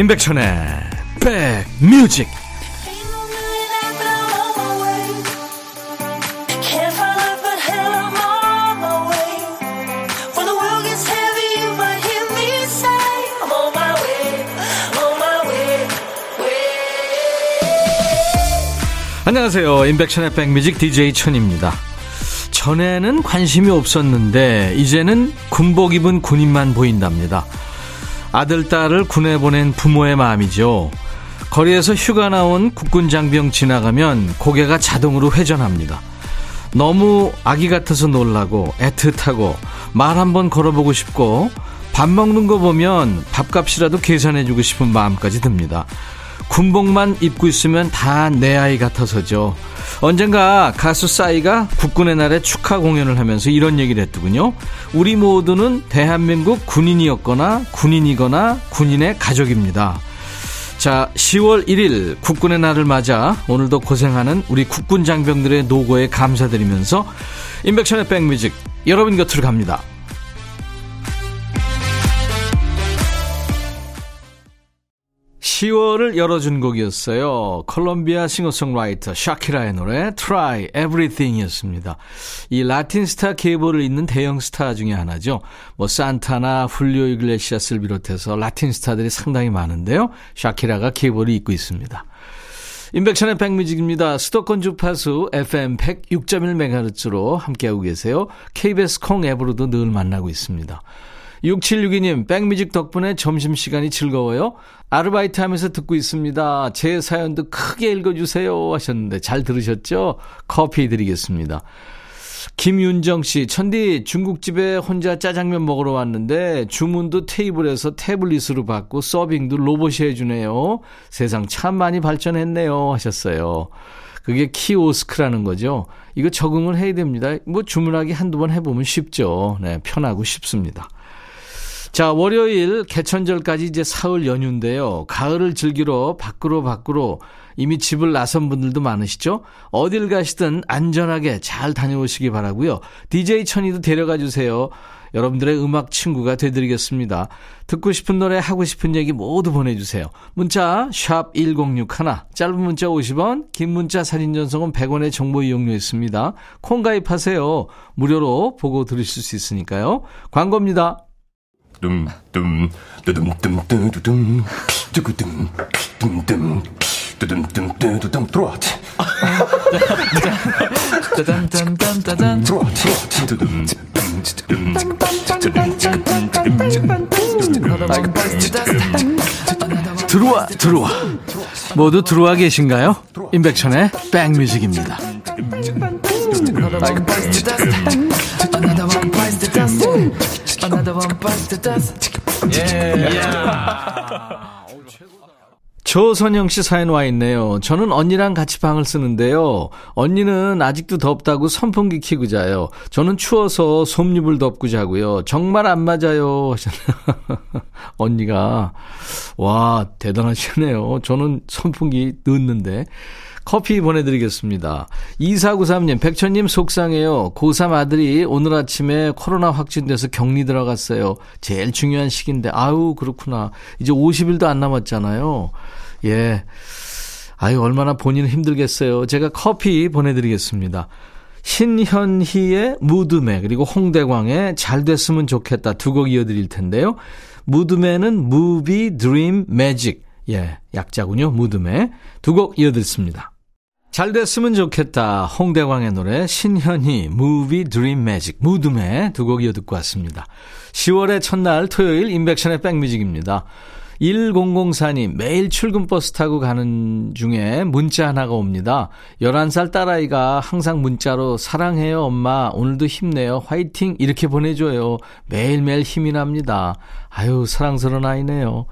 임백천의 백뮤직. 안녕하세요. 임백천의 백뮤직 DJ 천입니다. 전에는 관심이 없었는데 이제는 군복 입은 군인만 보인답니다 아들, 딸을 군에 보낸 부모의 마음이죠. 거리에서 휴가 나온 국군 장병 지나가면 고개가 자동으로 회전합니다. 너무 아기 같아서 놀라고 애틋하고 말 한번 걸어보고 싶고 밥 먹는 거 보면 밥값이라도 계산해주고 싶은 마음까지 듭니다. 군복만 입고 있으면 다 내 아이 같아서죠. 언젠가 가수 싸이가 국군의 날에 축하 공연을 하면서 이런 얘기를 했더군요. 우리 모두는 대한민국 군인이었거나 군인이거나 군인의 가족입니다. 자, 10월 1일 국군의 날을 맞아 오늘도 고생하는 우리 국군 장병들의 노고에 감사드리면서 인백션의 백뮤직 여러분 곁으로 갑니다. 10월을 열어준 곡이었어요. 콜롬비아 싱어송라이터 샤키라의 노래 Try Everything이었습니다. 이 라틴 스타 계보를 잇는 대형 스타 중에 하나죠. 뭐 산타나 훌리오 이글레시아스를 비롯해서 라틴 스타들이 상당히 많은데요. 샤키라가 계보를 잇고 있습니다. 임백천의 백뮤직입니다. 수도권 주파수 FM 106.1MHz로 함께하고 계세요. KBS 콩 앱으로도 늘 만나고 있습니다. 6762님, 백뮤직 덕분에 점심시간이 즐거워요. 아르바이트 하면서 듣고 있습니다. 제 사연도 크게 읽어주세요. 하셨는데 잘 들으셨죠? 커피 드리겠습니다. 김윤정 씨, 천디 중국집에 혼자 짜장면 먹으러 왔는데 주문도 테이블에서 태블릿으로 받고 서빙도 로봇이 해주네요. 세상 참 많이 발전했네요. 하셨어요. 그게 키오스크라는 거죠. 이거 적응을 해야 됩니다. 뭐 주문하기 한두 번 해보면 쉽죠. 네, 편하고 쉽습니다. 자, 월요일 개천절까지 이제 사흘 연휴인데요. 가을을 즐기러 밖으로 밖으로 이미 집을 나선 분들도 많으시죠? 어딜 가시든 안전하게 잘 다녀오시기 바라고요. DJ 천이도 데려가 주세요. 여러분들의 음악 친구가 되드리겠습니다. 듣고 싶은 노래 하고 싶은 얘기 모두 보내주세요. 문자 1061, 짧은 문자 50원, 긴 문자 사진 전송은 100원의 정보 이용료 있습니다. 콩 가입하세요. 무료로 보고 들으실 수 있으니까요. 광고입니다. 둠둠 두둠둠 두둠 두구둠 둠둠 두둠둠 두둠 들어와 짜잔짠짠짠짠 들어와 두둠 들어와 들어와 모두 들어와 계신가요? 임백천의 백뮤직입니다. 조선영 씨 사연 와 있네요. 저는 언니랑 같이 방을 쓰는데요. 언니는 아직도 덥다고 선풍기 키고 자요. 저는 추워서 솜잎을 덮고 자고요. 정말 안 맞아요. 언니가 와 대단하시네요. 저는 선풍기 넣는데 커피 보내드리겠습니다. 2493님, 백천님 속상해요. 고3 아들이 오늘 아침에 코로나 확진돼서 격리 들어갔어요. 제일 중요한 시기인데, 아유, 그렇구나. 이제 50일도 안 남았잖아요. 예. 아유, 얼마나 본인은 힘들겠어요. 제가 커피 보내드리겠습니다. 신현희의 무드매, 그리고 홍대광의 잘 됐으면 좋겠다 두 곡 이어드릴 텐데요. 무드매는 Movie Dream Magic. 예, 약자군요. 무드매. 두곡 이어듣습니다. 잘 됐으면 좋겠다. 홍대광의 노래, 신현희, Movie Dream Magic, 무드매 두곡 이어 듣고 왔습니다. 10월의 첫날 토요일 인백션의 백뮤직입니다. 1004님, 매일 출근 버스 타고 가는 중에 문자 하나가 옵니다. 11살 딸아이가 항상 문자로 사랑해요, 엄마. 오늘도 힘내요. 화이팅! 이렇게 보내줘요. 매일매일 힘이 납니다. 아유, 사랑스러운 아이네요.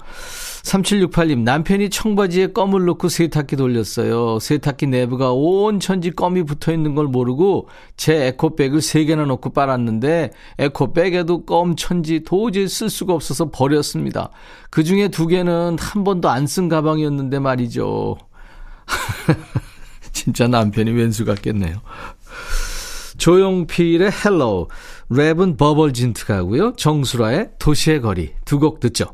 3768님, 남편이 청바지에 껌을 넣고 세탁기 돌렸어요. 세탁기 내부가 온 천지 껌이 붙어 있는 걸 모르고 제 에코백을 3개나 넣고 빨았는데 에코백에도 껌 천지 도저히 쓸 수가 없어서 버렸습니다. 그 중에 두 개는 한 번도 안 쓴 가방이었는데 말이죠. 진짜 남편이 웬수 같겠네요. 조용필의 Hello, 랩은 버벌진트 가고요. 정수라의 도시의 거리 두 곡 듣죠.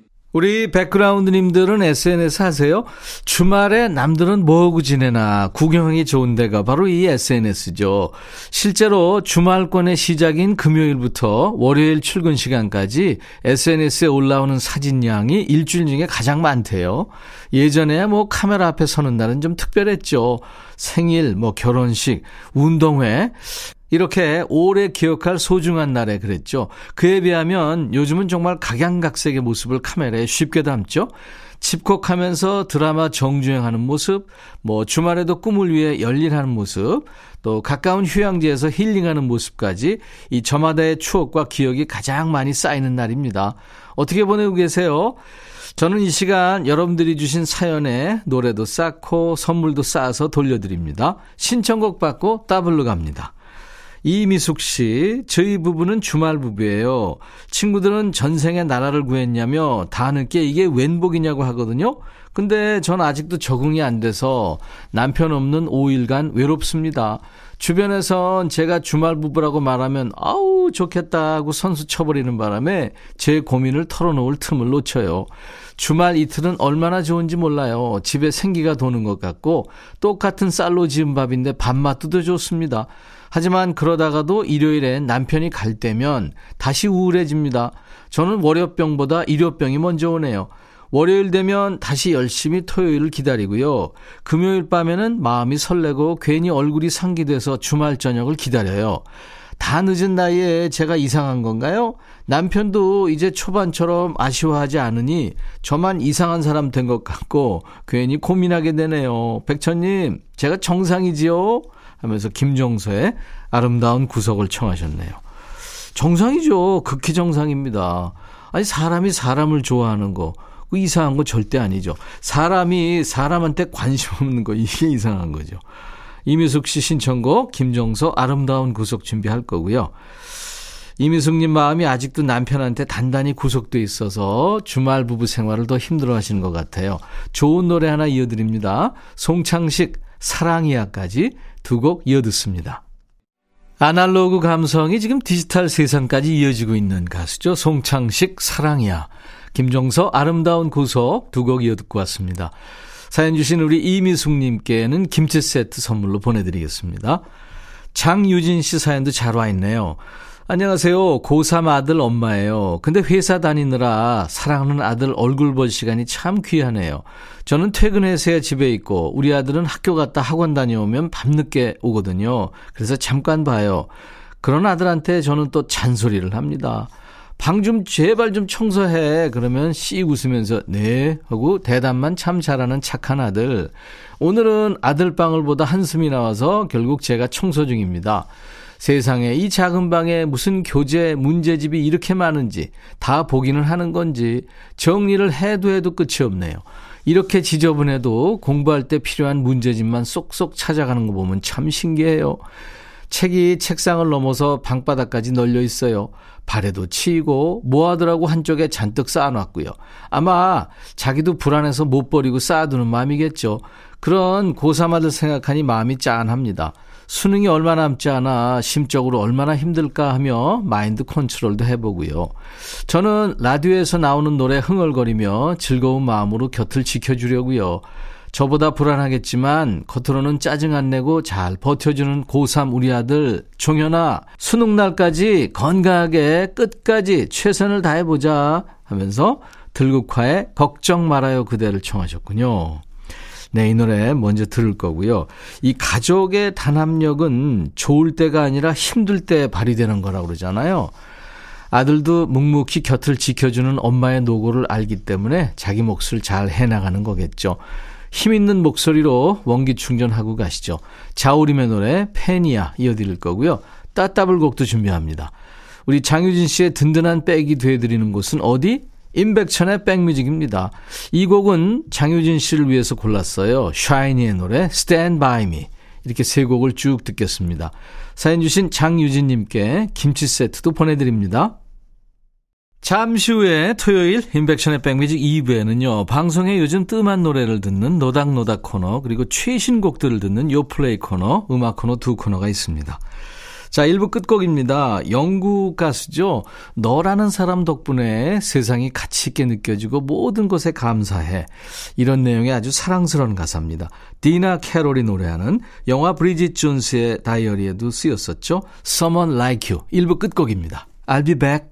우리 백그라운드님들은 SNS 하세요? 주말에 남들은 뭐하고 지내나 구경하기 좋은 데가 바로 이 SNS죠. 실제로 주말권의 시작인 금요일부터 월요일 출근 시간까지 SNS에 올라오는 사진량이 일주일 중에 가장 많대요. 예전에 뭐 카메라 앞에 서는 날은 좀 특별했죠. 생일, 뭐 결혼식, 운동회. 이렇게 오래 기억할 소중한 날에 그랬죠. 그에 비하면 요즘은 정말 각양각색의 모습을 카메라에 쉽게 담죠. 집콕하면서 드라마 정주행하는 모습, 뭐 주말에도 꿈을 위해 열일하는 모습, 또 가까운 휴양지에서 힐링하는 모습까지 이 저마다의 추억과 기억이 가장 많이 쌓이는 날입니다. 어떻게 보내고 계세요? 저는 이 시간 여러분들이 주신 사연에 노래도 쌓고 선물도 쌓아서 돌려드립니다. 신청곡 받고 따블로 갑니다. 이미숙 씨, 저희 부부는 주말 부부예요. 친구들은 전생에 나라를 구했냐며 다 늦게 이게 웬 복이냐고 하거든요. 근데 전 아직도 적응이 안 돼서 남편 없는 5일간 외롭습니다. 주변에선 제가 주말 부부라고 말하면 아우 좋겠다 하고 선수 쳐버리는 바람에 제 고민을 털어놓을 틈을 놓쳐요. 주말 이틀은 얼마나 좋은지 몰라요. 집에 생기가 도는 것 같고 똑같은 쌀로 지은 밥인데 밥맛도 더 좋습니다. 하지만 그러다가도 일요일엔 남편이 갈 때면 다시 우울해집니다. 저는 월요병보다 일요병이 먼저 오네요. 월요일 되면 다시 열심히 토요일을 기다리고요. 금요일 밤에는 마음이 설레고 괜히 얼굴이 상기돼서 주말 저녁을 기다려요. 다 늦은 나이에 제가 이상한 건가요? 남편도 이제 초반처럼 아쉬워하지 않으니 저만 이상한 사람 된 것 같고 괜히 고민하게 되네요. 백천님, 제가 정상이지요? 하면서 김종서의 아름다운 구석을 청하셨네요. 정상이죠. 극히 정상입니다. 아니, 사람이 사람을 좋아하는 거, 그 이상한 거 절대 아니죠. 사람이 사람한테 관심 없는 거, 이게 이상한 거죠. 이미숙 씨 신청곡, 김종서 아름다운 구속 준비할 거고요. 이미숙님 마음이 아직도 남편한테 단단히 구속돼 있어서 주말 부부 생활을 더 힘들어 하시는 것 같아요. 좋은 노래 하나 이어드립니다. 송창식, 사랑이야까지 두 곡 이어듣습니다. 아날로그 감성이 지금 디지털 세상까지 이어지고 있는 가수죠. 송창식, 사랑이야. 김종서, 아름다운 구속 두 곡 이어듣고 왔습니다. 사연 주신 우리 이미숙님께는 김치 세트 선물로 보내드리겠습니다. 장유진 씨 사연도 잘 와 있네요. 안녕하세요. 고3 아들 엄마예요. 근데 회사 다니느라 사랑하는 아들 얼굴 볼 시간이 참 귀하네요. 저는 퇴근해서야 집에 있고 우리 아들은 학교 갔다 학원 다녀오면 밤늦게 오거든요. 그래서 잠깐 봐요. 그런 아들한테 저는 또 잔소리를 합니다. 방 좀 제발 좀 청소해. 그러면 씩 웃으면서 네 하고 대답만 참 잘하는 착한 아들. 오늘은 아들 방을 보다 한숨이 나와서 결국 제가 청소 중입니다. 세상에 이 작은 방에 무슨 교재, 문제집이 이렇게 많은지 다 보기는 하는 건지 정리를 해도 해도 끝이 없네요. 이렇게 지저분해도 공부할 때 필요한 문제집만 쏙쏙 찾아가는 거 보면 참 신기해요. 책이 책상을 넘어서 방바닥까지 널려 있어요. 발에도 치이고 모아두라고 한쪽에 잔뜩 쌓아놨고요. 아마 자기도 불안해서 못 버리고 쌓아두는 마음이겠죠. 그런 고3 아들 생각하니 마음이 짠합니다. 수능이 얼마 남지 않아 심적으로 얼마나 힘들까 하며 마인드 컨트롤도 해보고요. 저는 라디오에서 나오는 노래 흥얼거리며 즐거운 마음으로 곁을 지켜주려고요. 저보다 불안하겠지만 겉으로는 짜증 안 내고 잘 버텨주는 고3 우리 아들 종현아 수능날까지 건강하게 끝까지 최선을 다해보자 하면서 들국화의 걱정 말아요 그대를 청하셨군요. 네, 이 노래 먼저 들을 거고요. 이 가족의 단합력은 좋을 때가 아니라 힘들 때 발휘되는 거라고 그러잖아요. 아들도 묵묵히 곁을 지켜주는 엄마의 노고를 알기 때문에 자기 몫을 잘 해나가는 거겠죠. 힘있는 목소리로 원기 충전하고 가시죠. 자우림의 노래 페니아 이어드릴 거고요. 따따블 곡도 준비합니다. 우리 장유진 씨의 든든한 백이 되어드리는 곳은 어디? 임백천의 백뮤직입니다. 이 곡은 장유진 씨를 위해서 골랐어요. 샤이니의 노래 Stand By Me. 이렇게 세 곡을 쭉 듣겠습니다. 사연 주신 장유진님께 김치 세트도 보내드립니다. 잠시 후에 토요일 인백션의 백뮤직 2부에는요. 방송에 요즘 뜸한 노래를 듣는 노닥노닥 코너 그리고 최신곡들을 듣는 요플레이 코너 음악 코너 두 코너가 있습니다. 자, 1부 끝곡입니다. 영국 가수죠. 너라는 사람 덕분에 세상이 가치 있게 느껴지고 모든 것에 감사해. 이런 내용의 아주 사랑스러운 가사입니다. 디나 캐롤이 노래하는 영화 브리짓 존스의 다이어리에도 쓰였었죠. Someone Like You. 1부 끝곡입니다. I'll be back.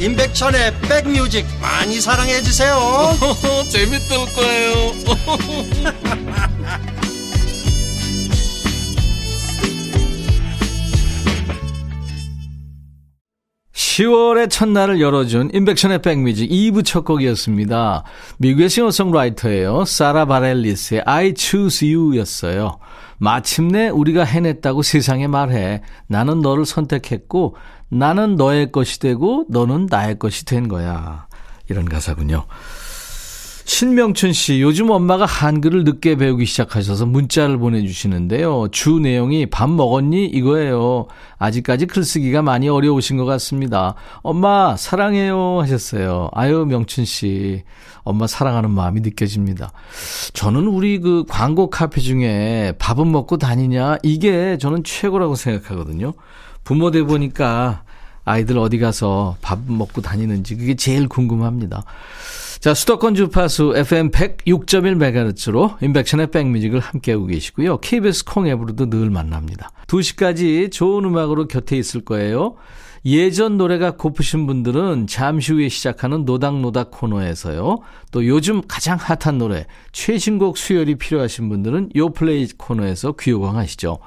임백천의 백뮤직 많이 사랑해 주세요 재밌을 거예요 10월의 첫날을 열어준 인백션의 백뮤직 2부 첫 곡이었습니다. 미국의 싱어송라이터예요. 사라 바렐리스의 I Choose You였어요. 마침내 우리가 해냈다고 세상에 말해. 나는 너를 선택했고 나는 너의 것이 되고 너는 나의 것이 된 거야. 이런 가사군요. 신명춘 씨, 요즘 엄마가 한글을 늦게 배우기 시작하셔서 문자를 보내주시는데요. 주 내용이 밥 먹었니? 이거예요. 아직까지 글쓰기가 많이 어려우신 것 같습니다. 엄마, 사랑해요. 하셨어요. 아유, 명춘 씨. 엄마 사랑하는 마음이 느껴집니다. 저는 우리 그 광고 카페 중에 밥은 먹고 다니냐? 이게 저는 최고라고 생각하거든요. 부모 돼 보니까 아이들 어디 가서 밥 먹고 다니는지 그게 제일 궁금합니다. 자, 수도권 주파수 FM 106.1MHz로 인백션의 백뮤직을 함께하고 계시고요. KBS 콩 앱으로도 늘 만납니다. 2시까지 좋은 음악으로 곁에 있을 거예요. 예전 노래가 고프신 분들은 잠시 후에 시작하는 노닥노닥 코너에서요. 또 요즘 가장 핫한 노래, 최신곡 수혈이 필요하신 분들은 요플레이 코너에서 귀호강하시죠.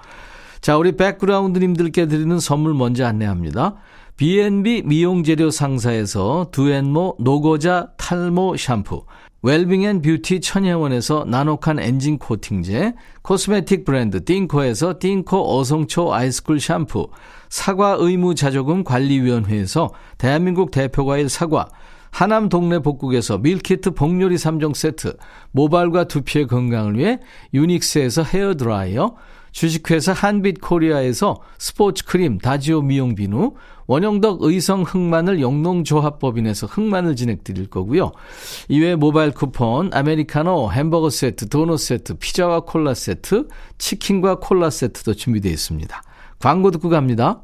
자, 우리 백그라운드님들께 드리는 선물 먼저 안내합니다. B&B 미용재료 상사에서 두앤모 노고자 탈모 샴푸, 웰빙 앤 뷰티 천혜원에서 나노칸 엔진 코팅제, 코스메틱 브랜드 띵코에서 띵코 어성초 아이스쿨 샴푸, 사과 의무 자조금 관리위원회에서 대한민국 대표과일 사과, 하남 동네 복국에서 밀키트 복요리 3종 세트, 모발과 두피의 건강을 위해 유닉스에서 헤어드라이어, 주식회사 한빛코리아에서 스포츠 크림 다지오 미용 비누, 원형덕 의성 흑마늘 영농조합법인에서 흑마늘 진액 드릴 거고요. 이외에 모바일 쿠폰, 아메리카노, 햄버거 세트, 도넛 세트, 피자와 콜라 세트, 치킨과 콜라 세트도 준비되어 있습니다. 광고 듣고 갑니다.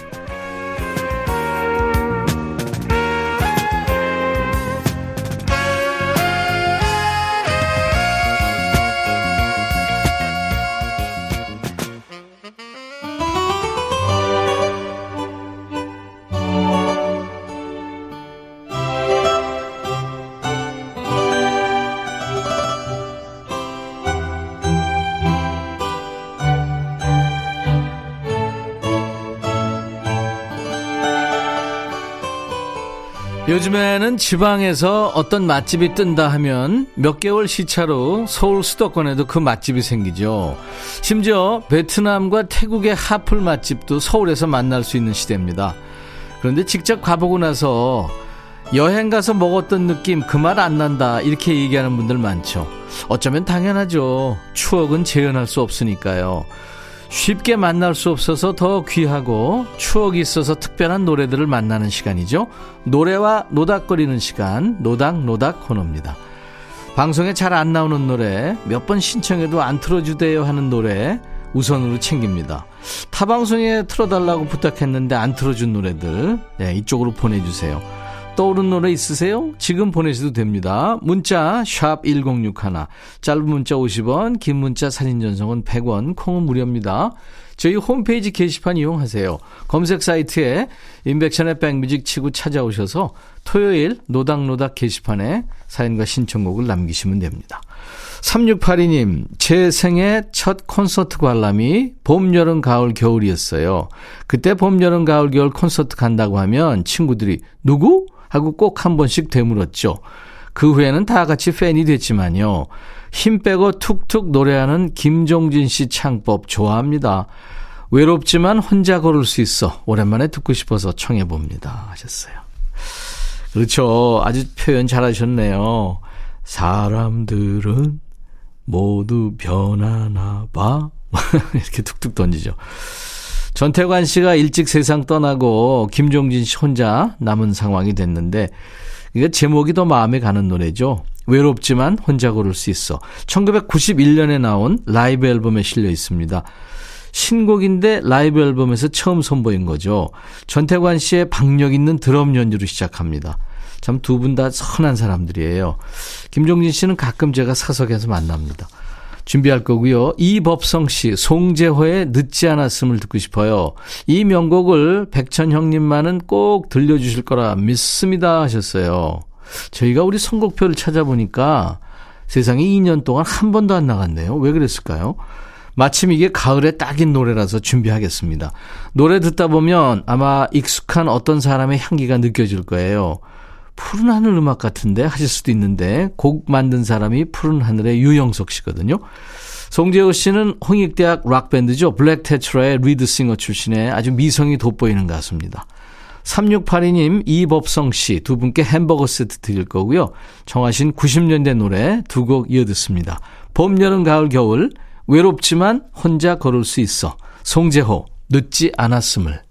요즘에는 지방에서 어떤 맛집이 뜬다 하면 몇 개월 시차로 서울 수도권에도 그 맛집이 생기죠. 심지어 베트남과 태국의 하플 맛집도 서울에서 만날 수 있는 시대입니다. 그런데 직접 가보고 나서 여행 가서 먹었던 느낌 그말안 난다 이렇게 얘기하는 분들 많죠. 어쩌면 당연하죠. 추억은 재현할 수 없으니까요. 쉽게 만날 수 없어서 더 귀하고 추억이 있어서 특별한 노래들을 만나는 시간이죠. 노래와 노닥거리는 시간, 노닥노닥 코너입니다. 방송에 잘 안 나오는 노래, 몇 번 신청해도 안 틀어주대요 하는 노래 우선으로 챙깁니다. 타 방송에 틀어달라고 부탁했는데 안 틀어준 노래들, 네, 이쪽으로 보내주세요. 떠오른 노래 있으세요? 지금 보내셔도 됩니다. 문자 1061, 짧은 문자 50원, 긴 문자 사진 전송은 100원, 콩은 무료입니다. 저희 홈페이지 게시판 이용하세요. 검색 사이트에 인백션의 백뮤직 치고 찾아오셔서 토요일 노닥노닥 게시판에 사연과 신청곡을 남기시면 됩니다. 3682님, 제 생애 첫 콘서트 관람이 봄, 여름, 가을, 겨울이었어요. 그때 봄, 여름, 가을, 겨울 콘서트 간다고 하면 친구들이 누구? 하고 꼭 한 번씩 되물었죠. 그 후에는 다 같이 팬이 됐지만요. 힘 빼고 툭툭 노래하는 김종진 씨 창법 좋아합니다. 외롭지만 혼자 걸을 수 있어. 오랜만에 듣고 싶어서 청해봅니다. 하셨어요. 그렇죠. 아주 표현 잘하셨네요. 사람들은 모두 변하나 봐. 이렇게 툭툭 던지죠. 전태관 씨가 일찍 세상 떠나고 김종진 씨 혼자 남은 상황이 됐는데 이게 제목이 더 마음에 가는 노래죠. 외롭지만 혼자 걸을 수 있어. 1991년에 나온 라이브 앨범에 실려 있습니다. 신곡인데 라이브 앨범에서 처음 선보인 거죠. 전태관 씨의 박력 있는 드럼 연주로 시작합니다. 참 두 분 다 선한 사람들이에요. 김종진 씨는 가끔 제가 사석에서 만납니다. 준비할 거고요. 이법성 씨, 송재호의 늦지 않았음을 듣고 싶어요. 이 명곡을 백천 형님만은 꼭 들려주실 거라 믿습니다 하셨어요. 저희가 우리 선곡표를 찾아보니까 세상에 2년 동안 한 번도 안 나갔네요. 왜 그랬을까요? 마침 이게 가을에 딱인 노래라서 준비하겠습니다. 노래 듣다 보면 아마 익숙한 어떤 사람의 향기가 느껴질 거예요. 푸른 하늘 음악 같은데 하실 수도 있는데 곡 만든 사람이 푸른 하늘의 유영석 씨거든요. 송재호 씨는 홍익대학 락밴드죠. 블랙 테트라의 리드싱어 출신의 아주 미성이 돋보이는 가수입니다. 3682님, 이법성 씨 두 분께 햄버거 세트 드릴 거고요. 정하신 90년대 노래 두 곡 이어 듣습니다. 봄, 여름, 가을, 겨울 외롭지만 혼자 걸을 수 있어. 송재호, 늦지 않았음을.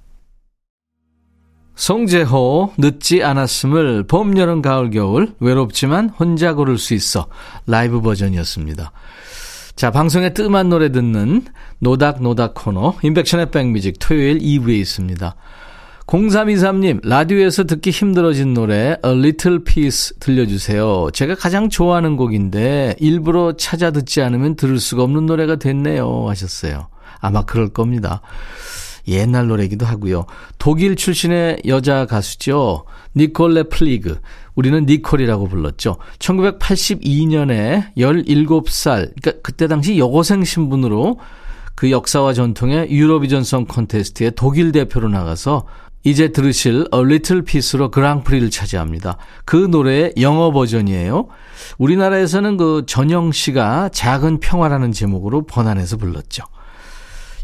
송재호, 늦지 않았음을 봄, 여름, 가을, 겨울 외롭지만 혼자 걸을 수 있어. 라이브 버전이었습니다. 자, 방송에 뜸한 노래 듣는 노닥노닥 코너 인백션의 백뮤직 토요일 2부에 있습니다. 0323님, 라디오에서 듣기 힘들어진 노래 A Little Piece 들려주세요. 제가 가장 좋아하는 곡인데 일부러 찾아 듣지 않으면 들을 수가 없는 노래가 됐네요 하셨어요. 아마 그럴 겁니다. 옛날 노래기도 하고요. 독일 출신의 여자 가수죠. 니콜레 플리그. 우리는 니콜이라고 불렀죠. 1982년에 17살, 그러니까 그때 당시 여고생 신분으로 그 역사와 전통의 유로비전 성 콘테스트에 독일 대표로 나가서 이제 들으실 A Little Piece로 그랑프리를 차지합니다. 그 노래의 영어 버전이에요. 우리나라에서는 그 전영 씨가 작은 평화라는 제목으로 번안해서 불렀죠.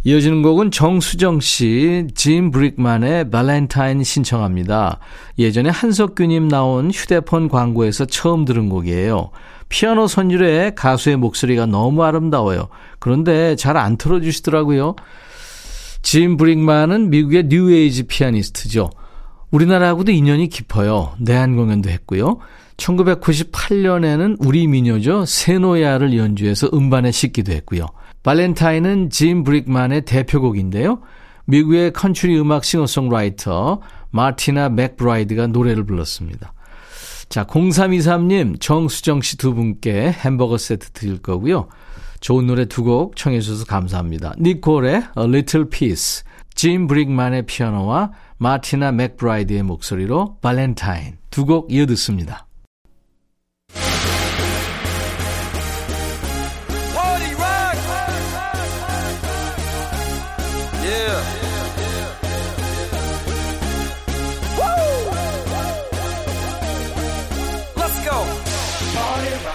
이어지는 곡은 정수정 씨, 짐 브릭만의 발렌타인 신청합니다. 예전에 한석규님 나온 휴대폰 광고에서 처음 들은 곡이에요. 피아노 선율에 가수의 목소리가 너무 아름다워요. 그런데 잘 안 틀어주시더라고요. 짐 브릭만은 미국의 뉴에이지 피아니스트죠. 우리나라하고도 인연이 깊어요. 내한 공연도 했고요. 1998년에는 우리 민요죠. 세노야를 연주해서 음반에 싣기도 했고요. Valentine은 짐 브릭만의 대표곡인데요. 미국의 컨츄리 음악 싱어송라이터 마티나 맥브라이드가 노래를 불렀습니다. 자, 0323님, 정수정 씨 두 분께 햄버거 세트 드릴 거고요. 좋은 노래 두 곡 청해 주셔서 감사합니다. 니콜의 A Little Peace, 짐 브릭만의 피아노와 마티나 맥브라이드의 목소리로 발렌타인 두 곡 이어 듣습니다.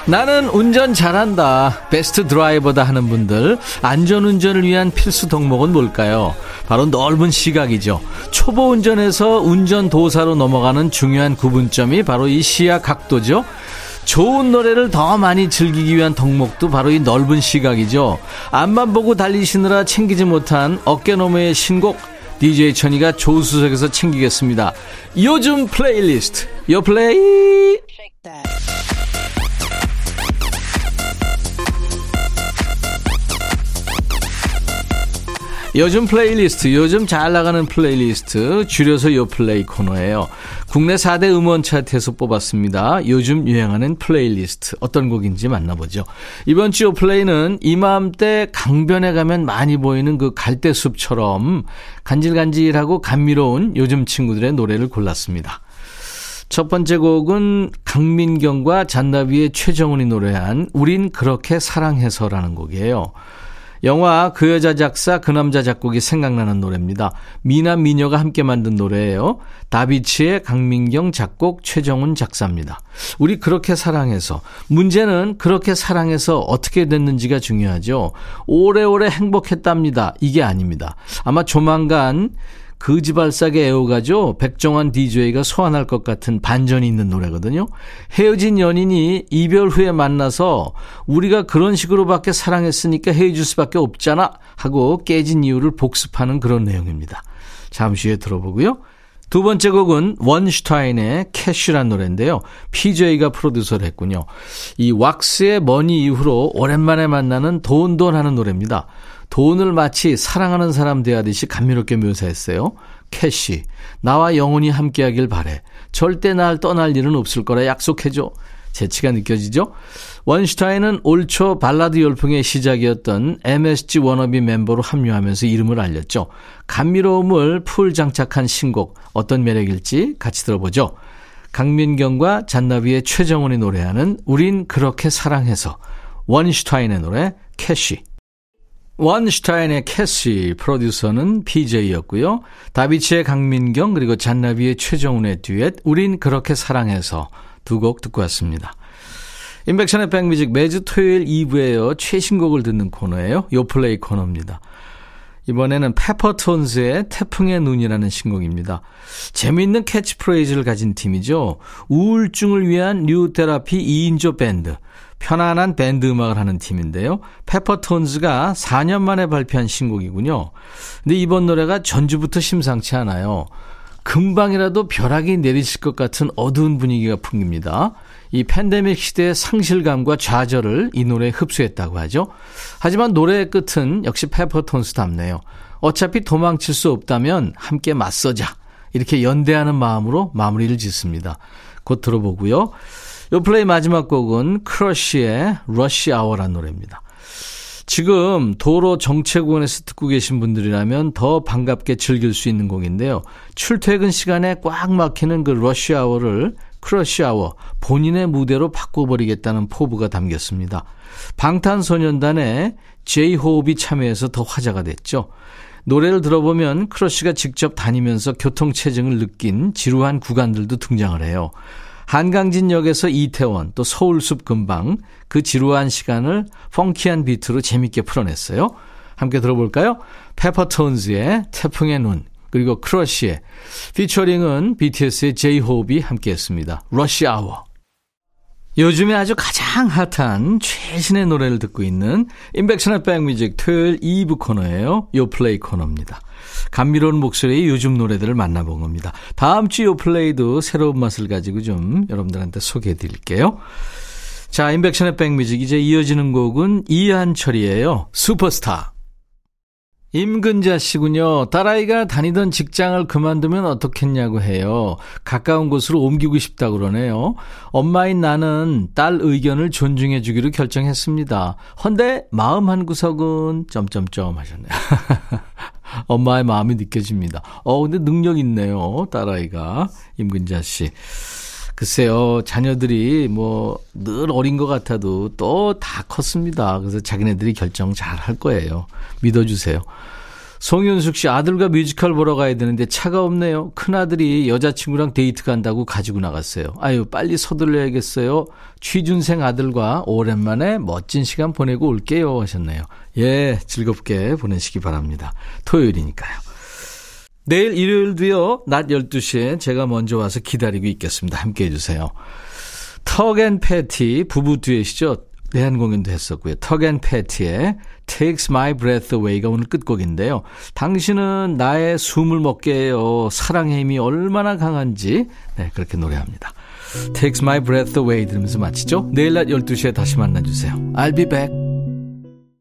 나는 운전 잘한다. 베스트 드라이버다 하는 분들, 안전운전을 위한 필수 덕목은 뭘까요? 바로 넓은 시각이죠. 초보 운전에서 운전 도사로 넘어가는 중요한 구분점이 바로 이 시야 각도죠. 좋은 노래를 더 많이 즐기기 위한 덕목도 바로 이 넓은 시각이죠. 앞만 보고 달리시느라 챙기지 못한 어깨너머의 신곡 DJ 천이가 조수석에서 챙기겠습니다. 요즘 플레이리스트 요 플레이 요즘 플레이리스트, 요즘 잘 나가는 플레이리스트, 줄여서 요 플레이 코너예요. 국내 4대 음원 차트에서 뽑았습니다. 요즘 유행하는 플레이리스트. 어떤 곡인지 만나보죠. 이번 주 요 플레이는 이맘때 강변에 가면 많이 보이는 그 갈대숲처럼 간질간질하고 감미로운 요즘 친구들의 노래를 골랐습니다. 첫 번째 곡은 강민경과 잔나비의 최정훈이 노래한 우린 그렇게 사랑해서라는 곡이에요. 영화 그 여자 작사 그 남자 작곡이 생각나는 노래입니다. 미나 미녀가 함께 만든 노래예요. 다비치의 강민경 작곡 최정훈 작사입니다. 우리 그렇게 사랑해서 문제는 그렇게 사랑해서 어떻게 됐는지가 중요하죠. 오래오래 행복했답니다. 이게 아닙니다. 아마 조만간 그지발사계 애호가죠. 백종환 DJ가 소환할 것 같은 반전이 있는 노래거든요. 헤어진 연인이 이별 후에 만나서 우리가 그런 식으로밖에 사랑했으니까 헤어질 수밖에 없잖아 하고 깨진 이유를 복습하는 그런 내용입니다. 잠시 후에 들어보고요. 두 번째 곡은 원슈타인의 캐쉬란 노래인데요. PJ가 프로듀서를 했군요. 이 왁스의 Money 이후로 오랜만에 만나는 돈돈 하는 노래입니다. 돈을 마치 사랑하는 사람 대하듯이 감미롭게 묘사했어요. Cash, 나와 영원히 함께하길 바래. 절대 날 떠날 일은 없을 거라 약속해줘. 재치가 느껴지죠? 원슈타인은 올 초 발라드 열풍의 시작이었던 MSG 워너비 멤버로 합류하면서 이름을 알렸죠. 감미로움을 full 장착한 신곡 어떤 매력일지 같이 들어보죠. 강민경과 잔나비의 최정훈이 노래하는 우린 그렇게 사랑해서 원슈타인의 노래 Cash 원슈타인의 Cash, 프로듀서는 PJ였고요. 다비치의 강민경, 그리고 잔나비의 최정훈의 듀엣, 우린 그렇게 사랑해서 두 곡 듣고 왔습니다. 임백천의 백뮤직 매주 토요일 2부에요. 최신곡을 듣는 코너예요. 요플레이 코너입니다. 이번에는 페퍼톤즈의 태풍의 눈이라는 신곡입니다. 재미있는 캐치프레이즈를 가진 팀이죠. 우울증을 위한 New Therapy 2인조 밴드. 편안한 밴드 음악을 하는 팀인데요. 페퍼톤즈가 4년 만에 발표한 신곡이군요. 근데 이번 노래가 전주부터 심상치 않아요. 금방이라도 벼락이 내리칠 것 같은 어두운 분위기가 풍깁니다. 이 팬데믹 시대의 상실감과 좌절을 이 노래에 흡수했다고 하죠. 하지만 노래의 끝은 역시 페퍼톤스답네요. 어차피 도망칠 수 없다면 함께 맞서자. 이렇게 연대하는 마음으로 마무리를 짓습니다. 곧 들어보고요. 요 플레이 마지막 곡은 크러쉬의 Rush Hour란 노래입니다. 지금 도로 정체구간에서 듣고 계신 분들이라면 더 반갑게 즐길 수 있는 곡인데요. 출퇴근 시간에 꽉 막히는 그 러시 아워를 Crush Hour 본인의 무대로 바꿔버리겠다는 포부가 담겼습니다. 방탄소년단의 제이홉이 참여해서 더 화제가 됐죠. 노래를 들어보면 크러쉬가 직접 다니면서 교통체증을 느낀 지루한 구간들도 등장을 해요. 한강진역에서 이태원 또 서울숲 근방 그 지루한 시간을 펑키한 비트로 재밌게 풀어냈어요. 함께 들어볼까요? 페퍼톤즈의 태풍의 눈 그리고 크러쉬의 피처링은 BTS의 제이홉이 함께했습니다. Rush Hour 요즘에 아주 가장 핫한 최신의 노래를 듣고 있는 인백션의 백뮤직 토요일 2부 코너예요. 요 플레이 코너입니다. 감미로운 목소리의 요즘 노래들을 만나본 겁니다. 다음 주 요플레이도 새로운 맛을 가지고 좀 여러분들한테 소개해 드릴게요. 자, 인백션의 백뮤직 이제 이어지는 곡은 이한철이에요. 슈퍼스타. 임근자 씨군요. 딸아이가 다니던 직장을 그만두면 어떻겠냐고 해요. 가까운 곳으로 옮기고 싶다 그러네요. 엄마인 나는 딸 의견을 존중해 주기로 결정했습니다. 헌데 마음 한 구석은 점점점 하셨네요. 엄마의 마음이 느껴집니다. 어, 근데 능력 있네요. 딸아이가. 임근자 씨. 글쎄요, 자녀들이 뭐 늘 어린 것 같아도 또 다 컸습니다. 그래서 자기네들이 결정 잘 할 거예요. 믿어주세요. 송윤숙 씨 아들과 뮤지컬 보러 가야 되는데 차가 없네요. 큰아들이 여자친구랑 데이트 간다고 가지고 나갔어요. 아유 빨리 서둘러야겠어요. 취준생 아들과 오랜만에 멋진 시간 보내고 올게요 하셨네요. 예 즐겁게 보내시기 바랍니다. 토요일이니까요. 내일 일요일도요 낮 12시에 제가 먼저 와서 기다리고 있겠습니다. 함께 해주세요. 턱앤 패티 부부 듀엣이죠. 내한 공연도 했었고요. 턱앤 패티의 Takes My Breath Away가 오늘 끝곡인데요. 당신은 나의 숨을 먹게 해요. 사랑의 힘이 얼마나 강한지 네, 그렇게 노래합니다. Takes My Breath Away 들으면서 마치죠. 내일 낮 12시에 다시 만나주세요. I'll be back.